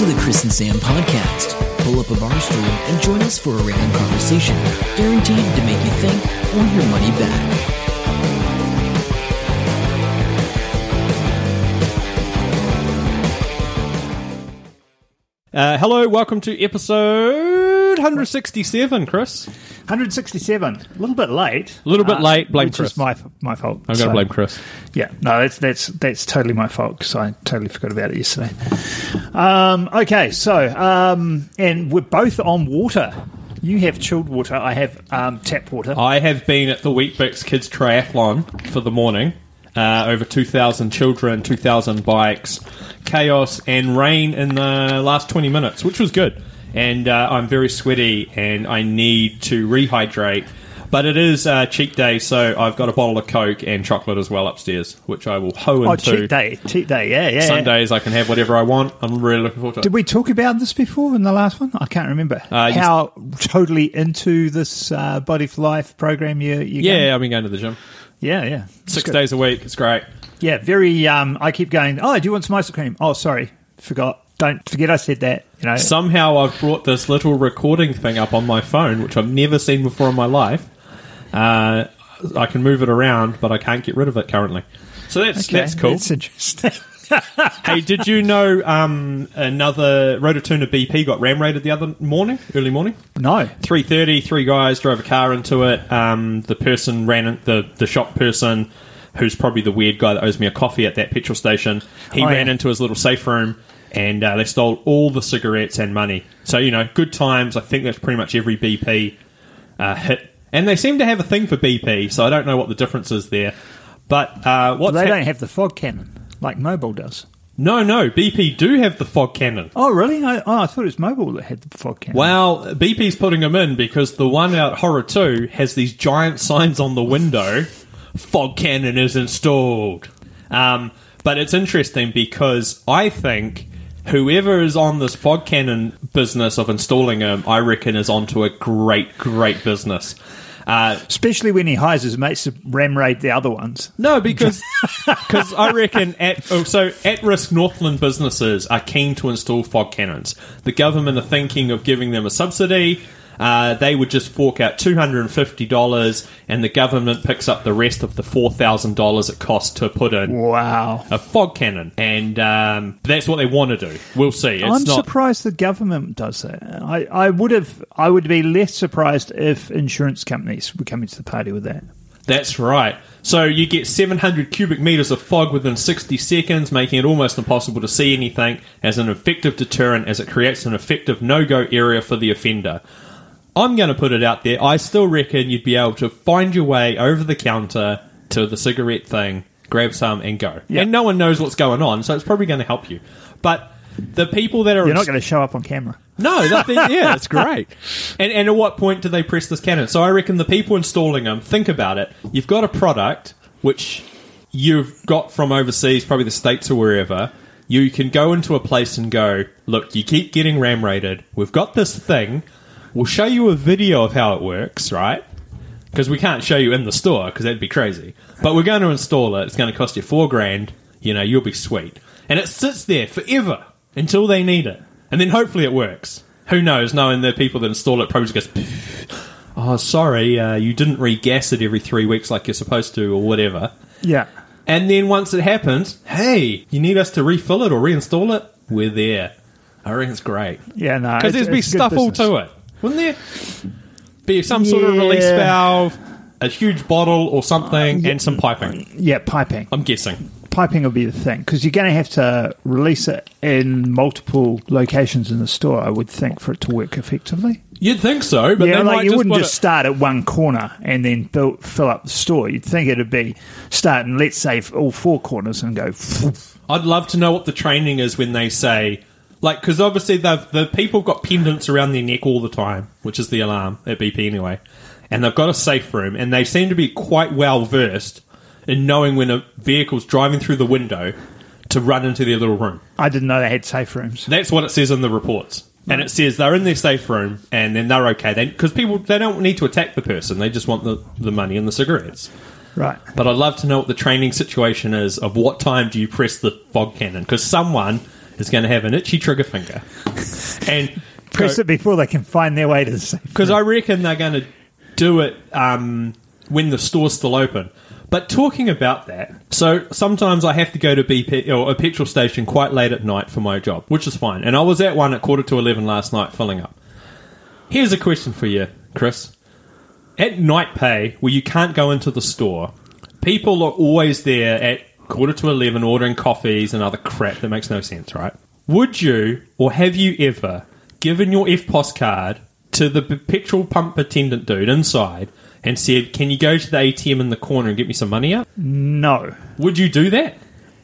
to the Chris and Sam podcast. Pull up a bar stool and join us for a random conversation, guaranteed to make you think or your money back. Uh, hello, welcome to episode 167, Chris. 167. A little bit late. A little bit late, blame which Chris. is my my fault. I'm going to blame Chris. Yeah, no, that's that's that's totally my fault because I totally forgot about it yesterday. Um, okay, so um, and we're both on water. You have chilled water. I have um, tap water. I have been at the Weet-Bix Kids Triathlon for the morning. Uh, over 2,000 children, 2,000 bikes, chaos and rain in the last 20 minutes, which was good. And uh, I'm very sweaty and I need to rehydrate. But it is uh, cheat day, so I've got a bottle of Coke and chocolate as well upstairs, which I will hoe Oh, into. cheat day, cheat day. Yeah, yeah. yeah. Sundays I can have whatever I want. I'm really looking forward to it. Did we talk about this before in the last one? I can't remember. Uh, How totally into this uh, Body for Life program you, you yeah, I've been going to the gym. Yeah, yeah. It's Six good. days a week. It's great. Yeah, very. Um, I keep going. Oh, do you want some ice cream? Oh, sorry, forgot. Don't forget I said that. You know. Somehow I've brought this little recording thing up on my phone, which I've never seen before in my life. Uh, I can move it around, but I can't get rid of it currently. So that's Okay, that's cool. That's interesting. hey, did you know um, another Rototuna BP got ram raided the other morning, early morning? no. 3.30, three guys drove a car into it. Um, the person ran in, the the shop person, who's probably the weird guy that owes me a coffee at that petrol station. He Oh, ran yeah. into his little safe room, and uh, they stole all the cigarettes and money. So you know, good times. I think that's pretty much every BP uh, hit, and they seem to have a thing for BP. So I don't know what the difference is there. But uh, what's they hap- don't have the fog cannon like Mobil does. no, no, BP do have the fog cannon. Oh, really? I, oh, I thought it was Mobil that had the fog cannon. Well, BP's putting them in because the one out Horotiu has these giant signs on the window fog cannon is installed. Um, but it's interesting because I think whoever is on this fog cannon business of installing them, I reckon is onto a great, great business. Uh, Especially when he hires his mates to ram raid the other ones. no, because because I reckon at oh, so at risk Northland businesses are keen to install fog cannons. The government are thinking of giving them a subsidy. Uh, they would just fork out two hundred and fifty dollars, and the government picks up the rest of the four thousand dollars it costs to put in Wow. a fog cannon, and um, that's what they want to do. We'll see. It's I'm not. surprised the government does that. I, I would have. I would be less surprised if insurance companies were coming to the party with that. That's right. So you get 700 cubic meters of fog within 60 seconds, making it almost impossible to see anything as an effective deterrent as it creates an effective no-go area for the offender. I'm going to put it out there. I still reckon you'd be able to find your way over the counter to the cigarette thing, grab some, and go. Yeah. And no one knows what's going on, so it's probably going to help you. But the people that are You're not going to show up on camera. no, that thing, yeah, it's great. And, and at what point do they press this cannon? So I reckon the people installing them think about it. You've got a product which you've got from overseas, probably the states or wherever. You can go into a place and go, look, you keep getting ram raided. We've got this thing. We'll show you a video of how it works, right? Because we can't show you in the store because that'd be crazy. But we're going to install it. It's going to cost you four grand. You know, you'll be sweet. And it sits there forever until they need it. And then hopefully it works. Who knows? Knowing the people that install it probably just goes, oh, sorry, uh, you didn't regas it every three weeks like you're supposed to or whatever. Yeah. And then once it happens, hey, you need us to refill it or reinstall it? We're there. I reckon it's great. Yeah. No. Because there's be stuff all to it, wouldn't there? Be some sort of release Yeah. valve, a huge bottle or something, and some piping. Yeah, piping. I'm guessing. Piping will be the thing because you're going to have to release it in multiple locations in the store. I would think for it to work effectively. You'd think so, but yeah, they like might you just wouldn't want just it- start at one corner and then build, fill up the store. You'd think it'd be starting, let's say, all four corners and go. I'd love to know what the training is when they say, like, because obviously the the people have got pendants around their neck all the time, which is the alarm at BP anyway, and they've got a safe room, and they seem to be quite well versed in knowing when a vehicle's driving through the window to run into their little room. I didn't know they had safe rooms. That's what it says in the reports. And it says they're in their safe room and then they're okay. Because people, they don't need to attack the person. They just want the, the money and the cigarettes. Right. But I'd love to know what the training situation is of what time do you press the fog cannon? Because someone is going to have an itchy trigger finger, and Press it before they can find their way to the safe. because I reckon they're going to do it um, when the store's still open. But talking about that, so sometimes I have to go to BP or a petrol station quite late at night for my job, which is fine. And I was at one at quarter to eleven last night, filling up. Here's a question for you, Chris. At night pay, where you can't go into the store, people are always there at quarter to eleven ordering coffees and other crap that makes no sense, right? Would you or have you ever given your EFTPOS card to the petrol pump attendant dude inside and said, Can you go to the ATM in the corner and get me some money out? No, Would you do that?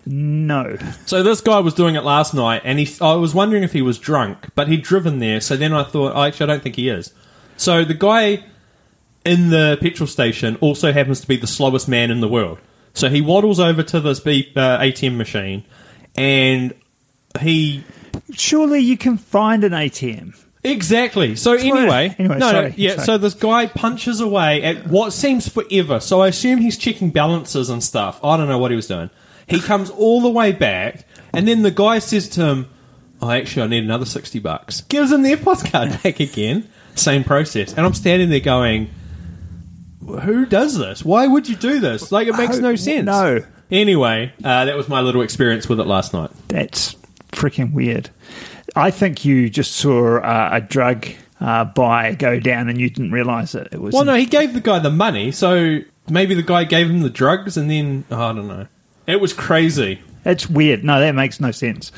no. So this guy was doing it last night, and he. I was wondering if he was drunk, but he'd driven there. So then I thought, oh, actually, I don't think he is. So the guy in the petrol station also happens to be the slowest man in the world. So he waddles over to this B, uh, ATM machine, and he Surely you can find an ATM. Exactly. So anyway, anyway, no, no, yeah. sorry. So this guy punches away at what seems forever. So I assume he's checking balances and stuff. I don't know what he was doing. He comes all the way back, and then the guy says to him, "Oh, actually, I need another sixty bucks." Gives him the EFTPOS card back again. Same process, and I'm standing there going, "Who does this? Why would you do this? Like, it makes no sense." no. Anyway, uh, that was my little experience with it last night. That's freaking weird. I think you just saw uh, a drug uh, buy go down and you didn't realise it. It was Well, no, he gave the guy the money, so maybe the guy gave him the drugs, and then oh, I don't know. It was crazy. It's weird. No, that makes no sense.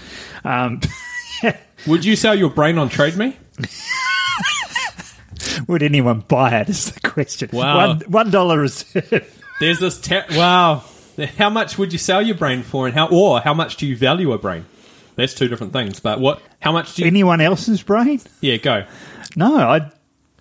Um, Would you sell your brain on Trade Me? would anyone buy it? Is the question. Wow. One one dollar reserve. There's this. Te- wow. How much would you sell your brain for, and how or how much do you value a brain? That's two different things. But what? How much do you? anyone else's brain? yeah, go. No, I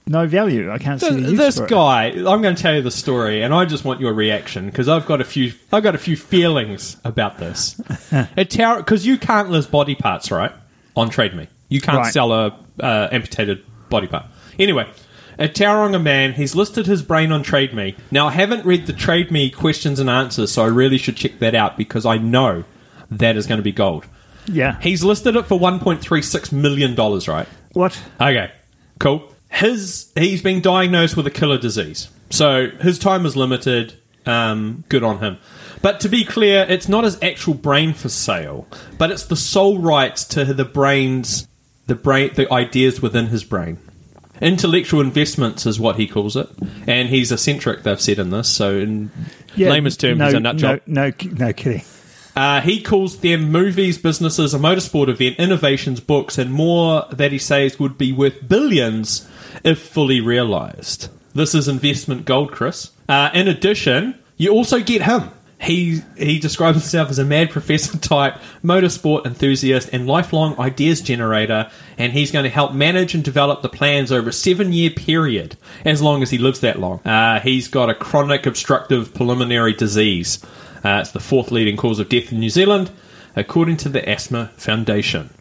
no value. I can't see the use This for it. guy. I'm going to tell you the story, and I just want your reaction because I've got a few. I've got a few feelings about this. a tower because you can't list body parts, right? On Trade Me, you can't Right. sell a uh, amputated body part. Anyway, a Tauranga man. He's listed his brain on Trade Me. Now I haven't read the Trade Me questions and answers, so I really should check that out because I know that is going to be gold. Yeah. He's listed it for 1.36 million dollars, right? what? Okay, cool. His he's been diagnosed with a killer disease, so his time is limited. Um, good on him. But to be clear, it's not his actual brain for sale, but it's the sole rights to the brain's the brain the ideas within his brain. Intellectual investments is what he calls it, and he's eccentric. They've said in this, so in layman's terms, no, he's a nut job. No, no, no kidding. Uh, he calls them movies, businesses, a motorsport event, innovations, books, and more that he says would be worth billions if fully realized. This is investment gold, Chris. Uh, in addition, you also get him. He he describes himself as a mad professor type, motorsport enthusiast, and lifelong ideas generator. And he's going to help manage and develop the plans over a seven year period, as long as he lives that long. Uh, he's got a chronic obstructive pulmonary disease. Uh, it's the fourth leading cause of death in New Zealand, according to the Asthma Foundation.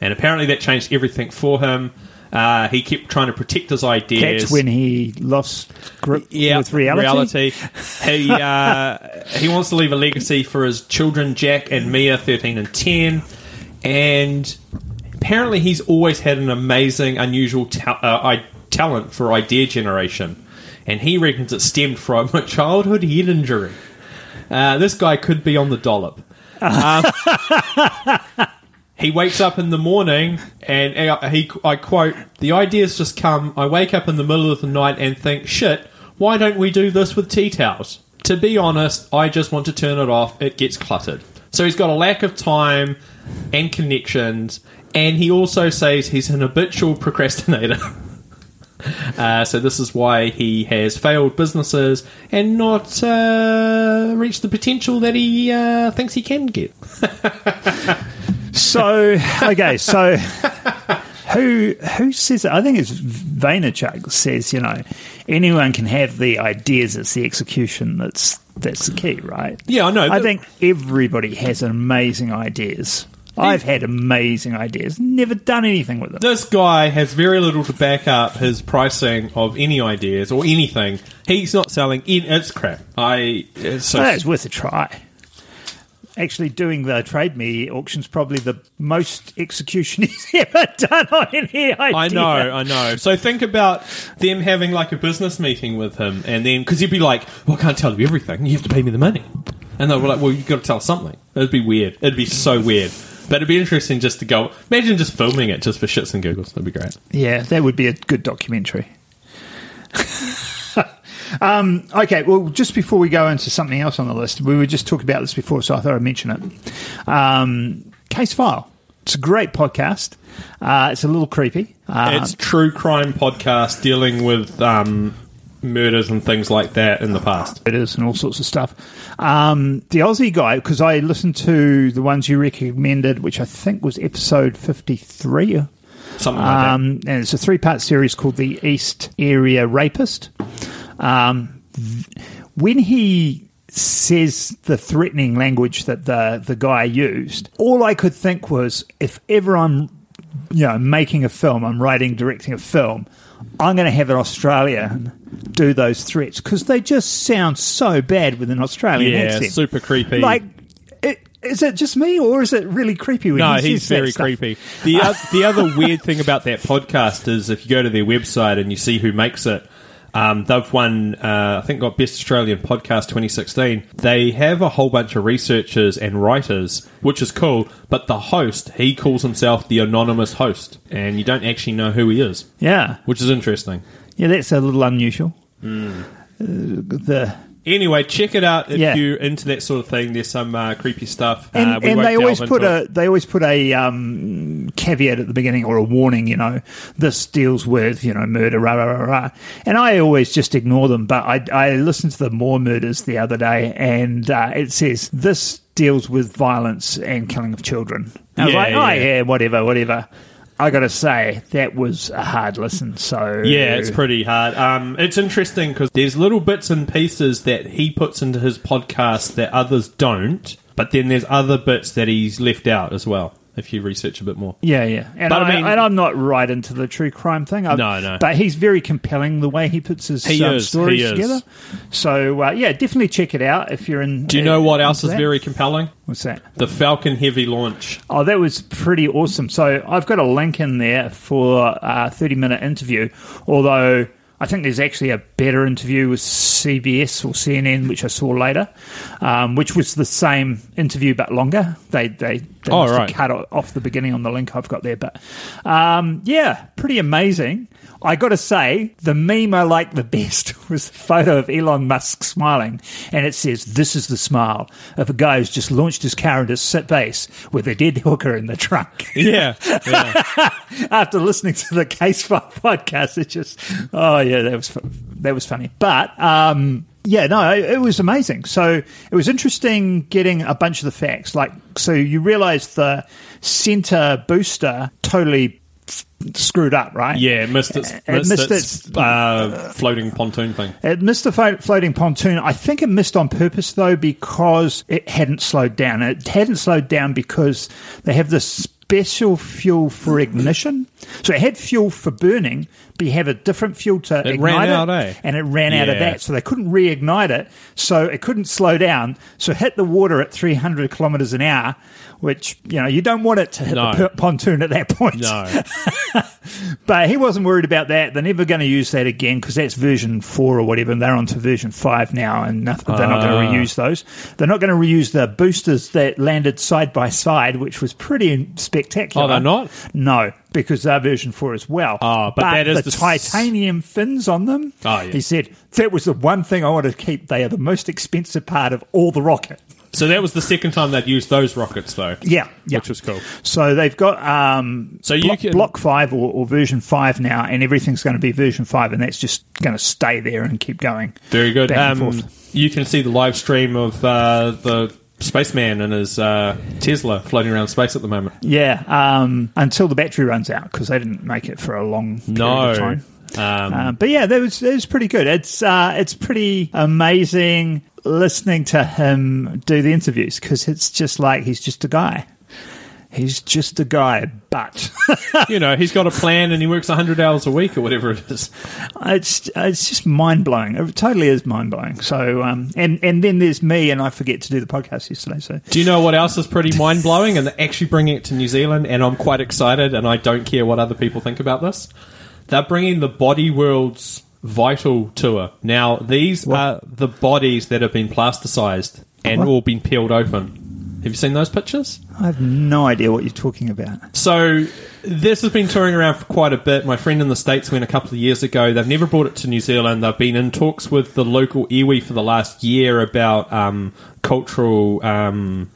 And apparently that changed everything for him. Uh, he kept trying to protect his ideas. That's when he lost grip yeah, with reality. He uh, he wants to leave a legacy for his children, Jack and Mia, thirteen and ten, and apparently he's always had an amazing, unusual ta- uh, I- talent for idea generation, and he reckons it stemmed from a childhood head injury. Uh, this guy could be on the dollop. Um, he wakes up in the morning and he, I quote, the ideas just come. I wake up in the middle of the night and think, shit, why don't we do this with tea towels? To be honest, I just want to turn it off. It gets cluttered. So he's got a lack of time and connections, and he also says he's an habitual procrastinator. Uh, so this is why he has failed businesses and not uh, reached the potential that he uh, thinks he can get. So okay, so who who says it? I think it's Vaynerchuk says you know anyone can have the ideas. It's the execution that's that's the key, right? Yeah, I know. I think everybody has amazing ideas. I've had amazing ideas, never done anything with them. This guy has very little to back up his pricing of any ideas or anything. He's not selling. In, it's crap. I. It's so it's worth a try. Actually doing the Trade Me auction's probably the most execution he's ever done on any idea. I know, I know. So think about them having like a business meeting with him, and then because he'd be like, "Well, I can't tell you everything. You have to pay me the money." And they were like, "Well, you've got to tell us something." It'd be weird. It'd be so weird. But it'd be interesting just to go. Imagine just filming it just for shits and giggles. That'd be great. Yeah, that would be a good documentary. Um, okay, well, just before we go into something else on the list, we were just talking about this before, so I thought I'd mention it. Um, Casefile. It's a great podcast. Uh, it's a little creepy. Uh, it's true crime podcast dealing with um, murders and things like that in the past. it is and all sorts of stuff. Um, the Aussie guy, because I listened to the ones you recommended, which I think was episode 53 Something like um, and it's a three part series called The East Area Rapist. Um, when he says the threatening language that the, the guy used, all I could think was if ever I'm you know, making a film, I'm writing, directing a film, I'm going to have an Australian do those threats because they just sound so bad with an. Australian Yeah, accent. super creepy. Like, is it just me or is it really creepy when No, he he's very creepy. The o- the other weird thing about that podcast is if you go to their website and you see who makes it, um, they've won, uh, I think, got Best Australian Podcast 2016. They have a whole bunch of researchers and writers, which is cool. But the host, he calls himself the anonymous host, and you don't actually know who he is, Yeah. which is interesting. Yeah, that's a little unusual. Hmm. Uh, the Anyway, check it out if Yeah. you're into that sort of thing. There's some uh, creepy stuff. and, uh, we and won't they always delve put into a it. they always put a um, caveat at the beginning or a warning. You know, this deals with you know murder, rah rah rah rah. And I always just ignore them. But I I listened to the more murders the other day, and uh, it says this deals with violence and killing of children. And I was Yeah, like, oh yeah. yeah, whatever, whatever. I got to say that was a hard listen. So Yeah, it's pretty hard. Um, it's interesting because there's little bits and pieces that he puts into his podcast that others don't, but then there's other bits that he's left out as well. If you research a bit more, Yeah, yeah, and But I mean- and I'm not right into the true crime thing. I, No, no. But he's very compelling the way he puts his He um, is, stories together. So uh, yeah, definitely check it out if you're in. do you know what else is that. very compelling? What's that? The Falcon Heavy launch. Oh, that was pretty awesome. So I've got a link in there for a 30 minute interview, although I think there's actually a better interview with CBS or CNN, which I saw later, um, which was the same interview but longer. They they, they Oh, right. cut off the beginning on the link I've got there, but um, yeah, pretty amazing. I got to say, the meme I liked the best was the photo of Elon Musk smiling, and it says, "This is the smile of a guy who's just launched his car into sit base with a dead hooker in the trunk." Yeah, yeah. After listening to the Casefile podcast, it just, oh yeah, that was that was funny. But um, yeah, no, it, it was amazing. So it was interesting getting a bunch of the facts. Like, so you realise the center booster totally f- screwed up, right? yeah, missed its, It missed missed its, its- uh, floating pontoon thing. It missed the flo- floating pontoon. I think it missed on purpose, though, because it hadn't slowed down. It hadn't slowed down because they have this special fuel for ignition. So it had fuel for burning, you have a different fuel to It ignite ran it, eh? and it ran out of that. So they couldn't reignite it, so it couldn't slow down. So it hit the water at 300 kilometers an hour, which you know you don't want it to hit No. the per- pontoon at that point. No, But he wasn't worried about that. They're never going to use that again because that's version four or whatever. And they're on to version five now, and nothing, they're not Ah. going to reuse those. They're not going to reuse the boosters that landed side by side, which was pretty spectacular. Oh, they're not? No, because they're version four as well. Ah, but that is the, the s- titanium fins on them. Oh, yeah. He said that was the one thing I wanted to keep. They are the most expensive part of all the rocket. so that was the second time they'd used those rockets, though. Yeah, yeah. which was cool. So they've got um, So you block, can- block five or, or version five now, and everything's going to be version five, and that's just going to stay there and keep going. Very good. Um, you can see the live stream of uh, the spaceman and his uh, Tesla floating around space at the moment. Yeah, um, until the battery runs out because they didn't make it for a long period No. of time. Um, Um, but yeah, that was that was pretty good. It's uh, it's pretty amazing listening to him do the interviews because it's just like he's just a guy. He's just a guy, but you know, he's got a plan and he works 100 hours a week or whatever it is. it's it's just mind blowing. It totally is mind blowing. So, um, and and then there's me, and I forget to do the podcast yesterday. So, Do you know what else is pretty mind blowing? And they're actually bringing it to New Zealand, and I'm quite excited, and I don't care what other people think about this. They're bringing the Body World's Vital Tour. Now, these are the bodies that have been plasticized and What? all been peeled open. Have you seen those pictures? I have no idea what you're talking about. So this has been touring around for quite a bit. My friend in the States went a couple of years ago. They've never brought it to New Zealand. They've been in talks with the local iwi for the last year about um, cultural um,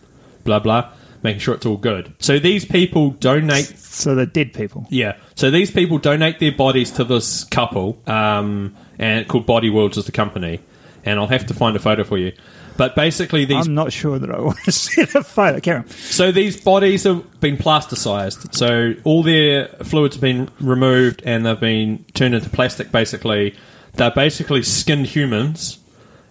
blah blah, making sure it's all good. So these people donate So they're dead people. yeah. So these people donate their bodies to this couple, um, and called Body Worlds is the company. And I'll have to find a photo for you. But basically, these I'm not sure that I want to see the photo. Carry on. so these bodies have been plasticized. So all their fluids have been removed and they've been turned into plastic. Basically, they're basically skinned humans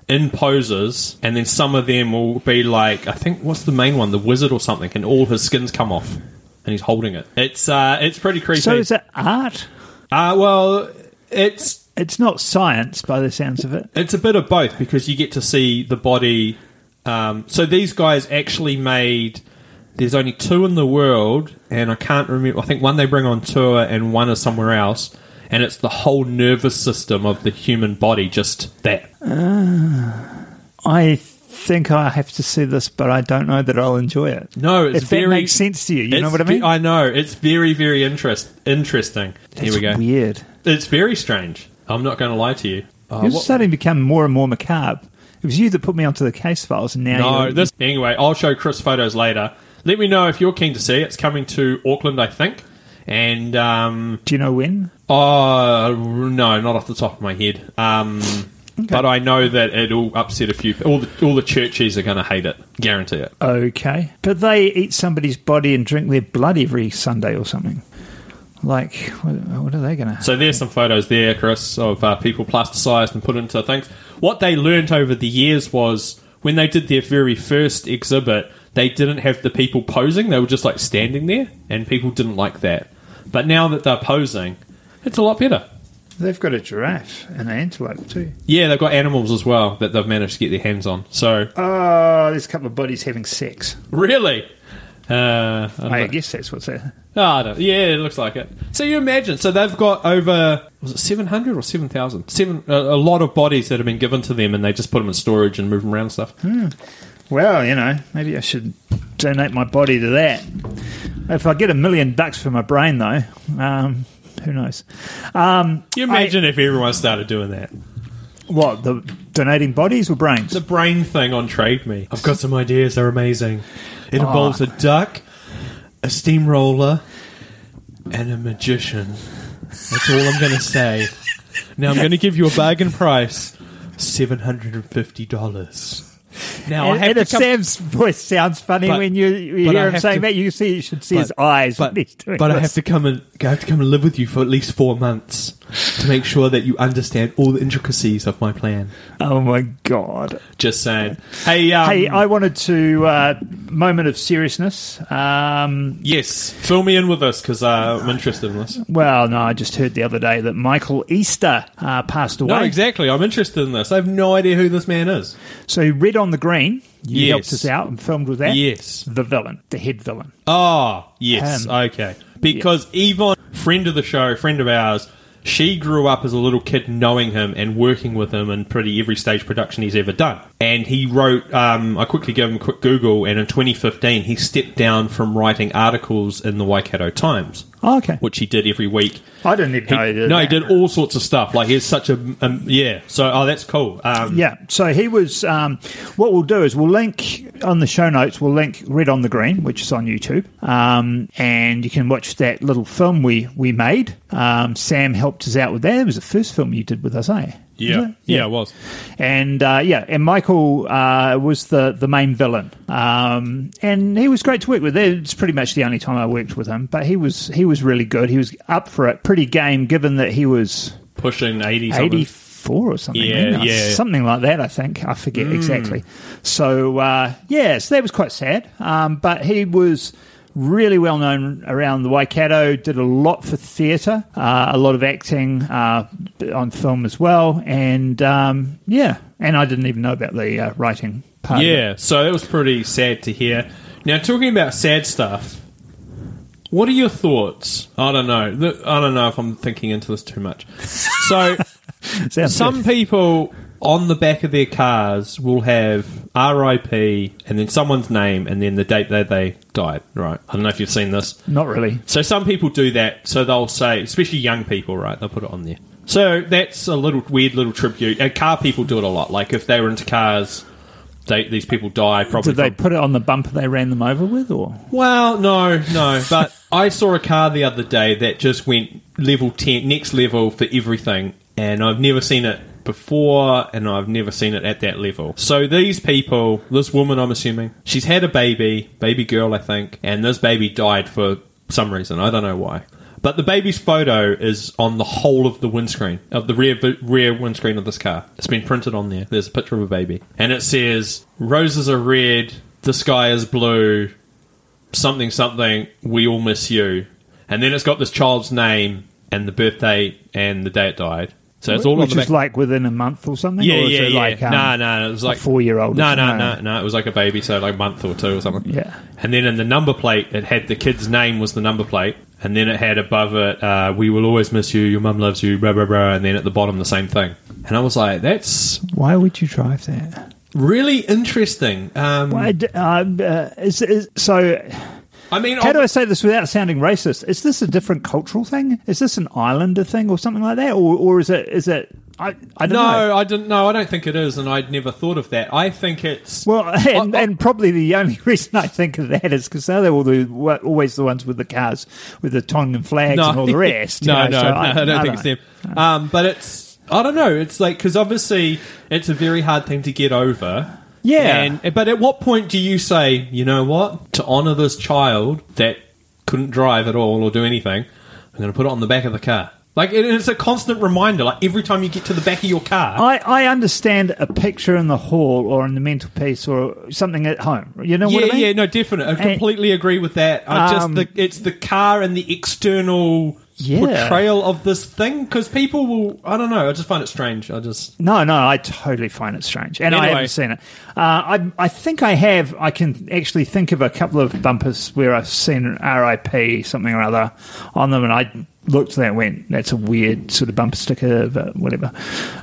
in poses, and then some of them will be like I think what's the main one, the wizard or something, and all his skins come off, and he's holding it. It's uh, it's pretty creepy. So is it art? uh, well, it's It's not science by the sounds of it. It's a bit of both because you get to see the body. Um, so these guys actually made. There's only two in the world, and I can't remember. I think one they bring on tour, and one is somewhere else. And it's the whole nervous system of the human body, just that. I think I have to see this, but I don't know that I'll enjoy it. No, it's if that very. makes sense to you, you know what I mean? I know it's very, very interest interesting. Here we go. Weird. It's very strange. I'm not going to lie to you. Oh, You're what- starting to become more and more macabre. It was you that put me onto the case files, and now No, you're, this anyway. I'll show Chris photos later. Let me know if you're keen to see it. It's coming to Auckland, I think. And um, Do you know when? oh no, not off the top of my head. Um, But I know that it'll upset a few. All the all the churchies are going to hate it. Guarantee it. Okay, but they eat somebody's body and drink their blood every Sunday or something. Like, what, what are they going to? So there's some photos there, Chris, of uh, people plasticized and put into things. What they learned over the years was when they did their very first exhibit, they didn't have the people posing; they were just like standing there, and people didn't like that. But now that they're posing, it's a lot better. They've got a giraffe and an antelope too. Yeah, they've got animals as well that they've managed to get their hands on. So Oh, there's a couple of bodies having sex. really, uh, I guess that's what's that. Oh, I don't, yeah, it looks like it. So you imagine, so they've got over was it seven hundred or seven thousand? Seven, a, a lot of bodies that have been given to them, and they just put them in storage and move them around and stuff. Well, you know, maybe I should donate my body to that. If I get a million bucks for my brain, though, um, who knows? Um, You imagine if everyone started doing that. what the donating bodies or brains? The brain thing on Trade Me. I've got some ideas. They're amazing. It involves a duck, a steamroller, and a magician. That's all I'm going to say. Now I'm going to give you a bargain price: seven hundred and fifty dollars. Now I and, have and to if come- Sam's voice sounds funny But- when you, you but I hear him saying to- that, you see you should see his eyes. But, when he's doing but I have to come and I have to come and live with you for at least four months to make sure that you understand all the intricacies of my plan. Oh my god! Just saying. Hey, um, hey, I wanted to uh, moment of seriousness. Um, yes, fill me in with this because uh, I'm interested in this. well, no, I just heard the other day that Michael Easther uh, passed away. No, exactly. I'm interested in this. I have no idea who this man is. So Red on the Green, you Yes. helped us out and filmed with that. Yes. the villain, the head villain. Oh, yes. Um, okay. Because Yvonne, friend of the show, friend of ours, she grew up as a little kid knowing him and working with him in pretty every stage production he's ever done. And he wrote, um, I quickly gave him a quick Google, and in 2015 he stepped down from writing articles in the Waikato Times, Oh, okay, which he did every week. I didn't even know he did no, he did all sorts of stuff. Like he's such a um, yeah. So oh, that's cool. Um, Yeah, so he was. Um, what we'll do is we'll link on the show notes, we'll link Red on the Green, which is on YouTube, um, and you can watch that little film we we made. Um, Sam helped us out with that. It was the first film you did with us, eh? Yeah. yeah, yeah, it was. And uh, yeah, and Michael uh, was the the main villain, um, and he was great to work with. It's pretty much the only time I worked with him, but he was he was really good. He was up for it, pretty game, given that he was pushing eighty. 80 four or something, Yeah, yeah. Mm. something like that. I think I forget exactly. So uh, yeah, so that was quite sad, um, but he was really well known around the Waikato. Did a lot for theatre, uh, a lot of acting uh, on film as well, and um, yeah, and I didn't even know about the uh, writing part. Yeah, so that was pretty sad to hear. Now, talking about sad stuff, what are your thoughts? I don't know. I don't know if I'm thinking into this too much. So, Sounds some good. people on the back of their cars will have RIP and then someone's name and then the date that they died, right? I don't know if you've seen this. not really. So some people do that. So they'll say, especially young people, right? They'll put it on there. So that's a little weird little tribute. And car people do it a lot. Like if they were into cars, they, these people die. Probably Did they from- put it on the bumper they ran them over with, or well, no, no. But I saw a car the other day that just went level 10, next level for everything. And I've never seen it before, and I've never seen it at that level. So these people, this woman, I'm assuming, she's had a baby, baby girl, I think, and this baby died for some reason. I don't know why. But the baby's photo is on the whole of the windscreen, of the rear, rear windscreen of this car. It's been printed on there. There's a picture of a baby. And it says, Roses are red, the sky is blue, something something we all miss you and then it's got this child's name and the birthday and the day it died so it's all on which the back. is like within a month or something. yeah or is yeah it yeah Like, um, no no it was like four-year-old no no no no it was like a baby so like a month or two or something Yeah. and then in the number plate it had the kid's name was the number plate and then it had above it uh, we will always miss you your mum loves you blah blah blah and then at the bottom the same thing and I was like that's Why would you drive that? really interesting um, Why d- um, uh, is, is, so, I mean how do I say this without sounding racist? Is this a different cultural thing? Is this an islander thing or something like that, or, or is it? Is it? I, I don't no, know. I didn't. No, I don't think it is, and I'd never thought of that. I think it's Well, and, I- I- and probably the only reason I think of that is because they're all the, always the ones with the cars with the Tongan flags and all the rest. no, know, no, so no, I, don't think know. it's them. Um, but it's I don't know. It's like because obviously it's a very hard thing to get over. Yeah. And but at what point do you say, you know what, to honour this child that couldn't drive at all or do anything, I'm going to put it on the back of the car. Like it, it's a constant reminder. Like every time you get to the back of your car, I, I understand a picture in the hall or in the mental piece or something at home. You know yeah, what I mean? yeah, no, definitely. I completely agree with that. I Um, just the, it's the car and the external Yeah. portrayal of this thing because people will. I don't know. I just find it strange. I just No, no, I totally find it strange, and I haven't seen it. Uh, I, I think I have. I can actually think of a couple of bumpers where I've seen RIP something or other on them, and I looked at that and went, "That's a weird sort of bumper sticker," but whatever.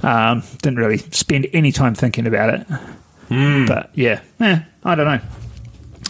Um, didn't really spend any time thinking about it. Hmm. But yeah, eh, I don't know.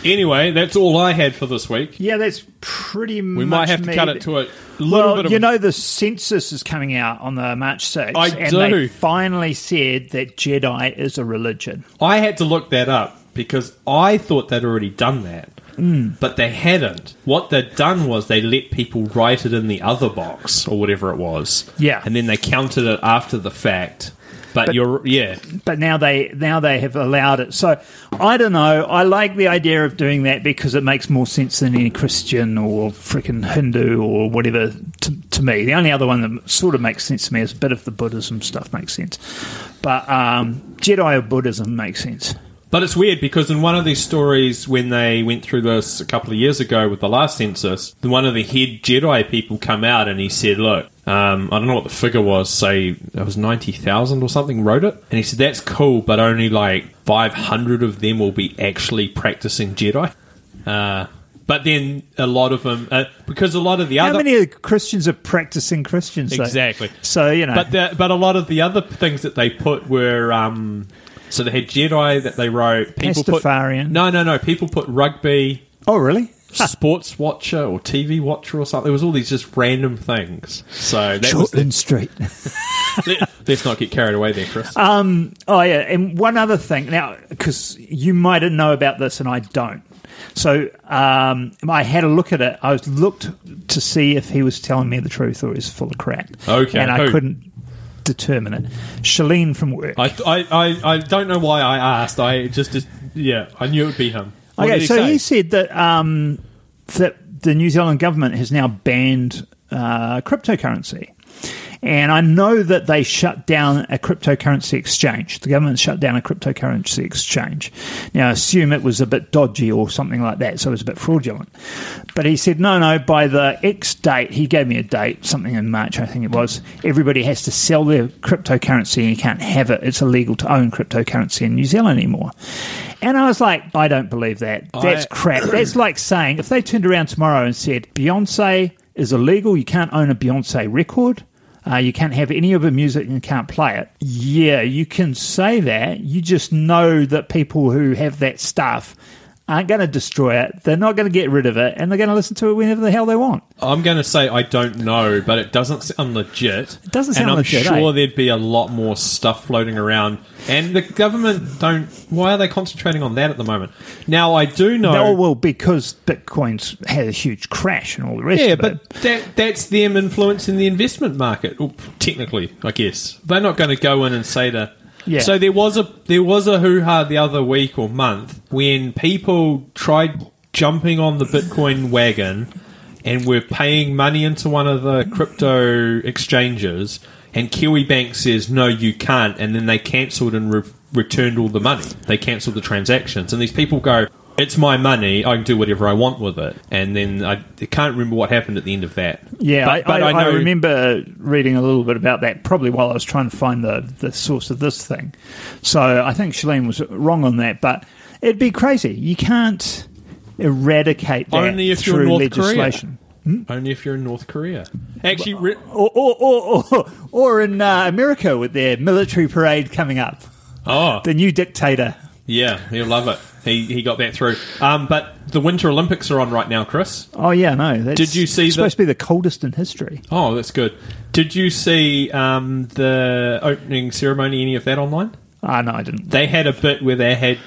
Anyway. That's all I had for this week. Yeah, that's pretty. We might have to cut it to a little well, bit of. you know, the census is coming out on the March 6th. I and do. they finally said that Jedi is a religion. I had to look that up because I thought they'd already done that. Hmm. But they hadn't. What they'd done was they let people write it in the other box or whatever it was. Yeah. And then they counted it after the fact. But, you're yeah. but now they now they have allowed it. So I don't know. I like the idea of doing that because it makes more sense than any Christian or freaking Hindu or whatever to, to me. The only other one that sort of makes sense to me is a bit of the Buddhism stuff makes sense, but um, Jedi or Buddhism makes sense. But it's weird because in one of these stories, when they went through this a couple of years ago with the last census, one of the head Jedi people come out and he said, "Look, um, I don't know what the figure was. Say it was ninety thousand or something. Wrote it, and he said that's cool, but only like five hundred of them will be actually practicing Jedi." Uh, but then a lot of them, uh, because a lot of the other How other many Christians are practicing Christians? though? Exactly. So you know, But the, but a lot of the other things that they put were um, so they had Jedi that they wrote. People Pastafarian. Put, no, no, no. People put rugby, oh really? Sports watcher, or TV watcher, or something. There was all these just random things. So that was Shortland Street. let, let's not get carried away there, Chris. Um, oh yeah, and one other thing now, because you might know about this and I don't. So um, I had a look at it. I was looked to see if he was telling me the truth or he's full of crap. Okay, and I who? couldn't determine it. Shalene from work. I, I, I, I don't know why I asked. I just, just yeah, I knew it would be him. What okay, he so say? he said that um, that the New Zealand government has now banned uh, cryptocurrency. And I know that they shut down a cryptocurrency exchange. The government shut down a cryptocurrency exchange. Now, I assume it was a bit dodgy or something like that, so it was a bit fraudulent. But he said, no, no, by the X date, he gave me a date, something in March, I think it was, everybody has to sell their cryptocurrency and you can't have it. It's illegal to own cryptocurrency in New Zealand anymore. And I was like, I don't believe that. That's I- crap. That's like saying if they turned around tomorrow and said, Beyonce is illegal, you can't own a Beyonce record. Uh, you can't have any of her music and you can't play it. Yeah, you can say that. You just know that people who have that stuff aren't going to destroy it. They're not going to get rid of it, and they're going to listen to it whenever the hell they want. I'm going to say I don't know, but it doesn't sound legit. It doesn't sound and I'm legit, sure eh? there'd be a lot more stuff floating around. And the government don't. Why are they concentrating on that at the moment? Now I do know. Oh, well, because Bitcoin's had a huge crash and all the rest yeah, of it. but that that's them influencing the investment market. Well, technically, I guess they're not going to go in and say to. Yeah. So there was a there was a hoo ha the other week or month when people tried jumping on the Bitcoin wagon and were paying money into one of the crypto exchanges, and Kiwibank says no, you can't, and then they cancelled and re- returned all the money. They cancelled the transactions, and these people go. It's my money. I can do whatever I want with it. And then I, I can't remember what happened at the end of that. Yeah, but, I, but I, I, know. I remember reading a little bit about that probably while I was trying to find the, the source of this thing. So I think Shalene was wrong on that, but it'd be crazy. You can't eradicate that Only if you're through North Korea. legislation. Only if you're in North Korea. Actually, re- Or, or, or, or, or in uh, America with their military parade coming up. oh The new dictator. yeah, he'll love it. He he got that through. Um, but the Winter Olympics are on right now, Chris. Oh, yeah, no. That's Did you see it's the- supposed to be the coldest in history. Oh, that's good. Did you see um, the opening ceremony? Any of that online? Ah, no, I didn't. They had a bit where they had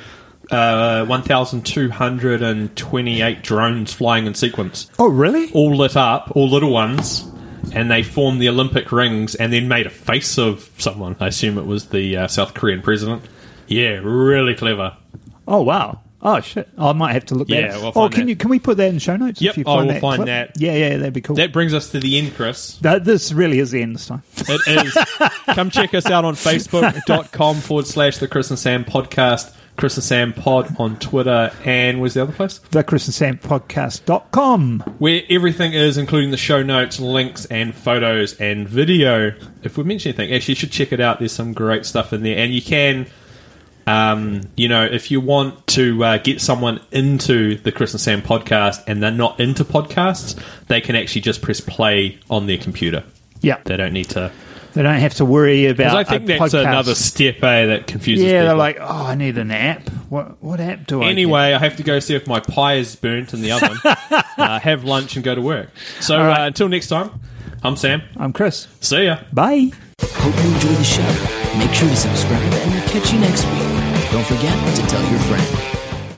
uh, 1,228 drones flying in sequence, Oh, really? all lit up, all little ones. And they formed the Olympic rings and then made a face of someone. I assume it was the uh, South Korean president. Yeah, really clever. Oh, wow. Oh shit! I might have to look that. Yeah, up. we'll oh, find can that. you can we put that in show notes? Yep, if you I find will that find clip? that. Yeah, yeah, that'd be cool. That brings us to the end, Chris. That- this really is the end this time. It is. Come check us out on Facebook.com forward slash the Chris and Sam podcast, Chris and Sam pod on Twitter, and where's the other place? The Chris and Sam podcast.com. Where everything is, including the show notes, links, and photos and video. If we mention anything, actually, you should check it out. There's some great stuff in there. And you can, um, you know, if you want to uh, get someone into the Chris and Sam podcast and they're not into podcasts, they can actually just press play on their computer. Yeah, They don't need to. they don't have to worry about. I think that's podcast. another step eh, that confuses Yeah, they're like, oh, I need an app. What what app do I? Anyway, I have to go see if my pie is burnt in the oven, uh, have lunch, and go to work. So right. uh, until next time, I'm Sam. I'm Chris. See ya. Bye. Hope you enjoy the show. Make sure to subscribe and we'll catch you next week. Don't forget to tell your friend.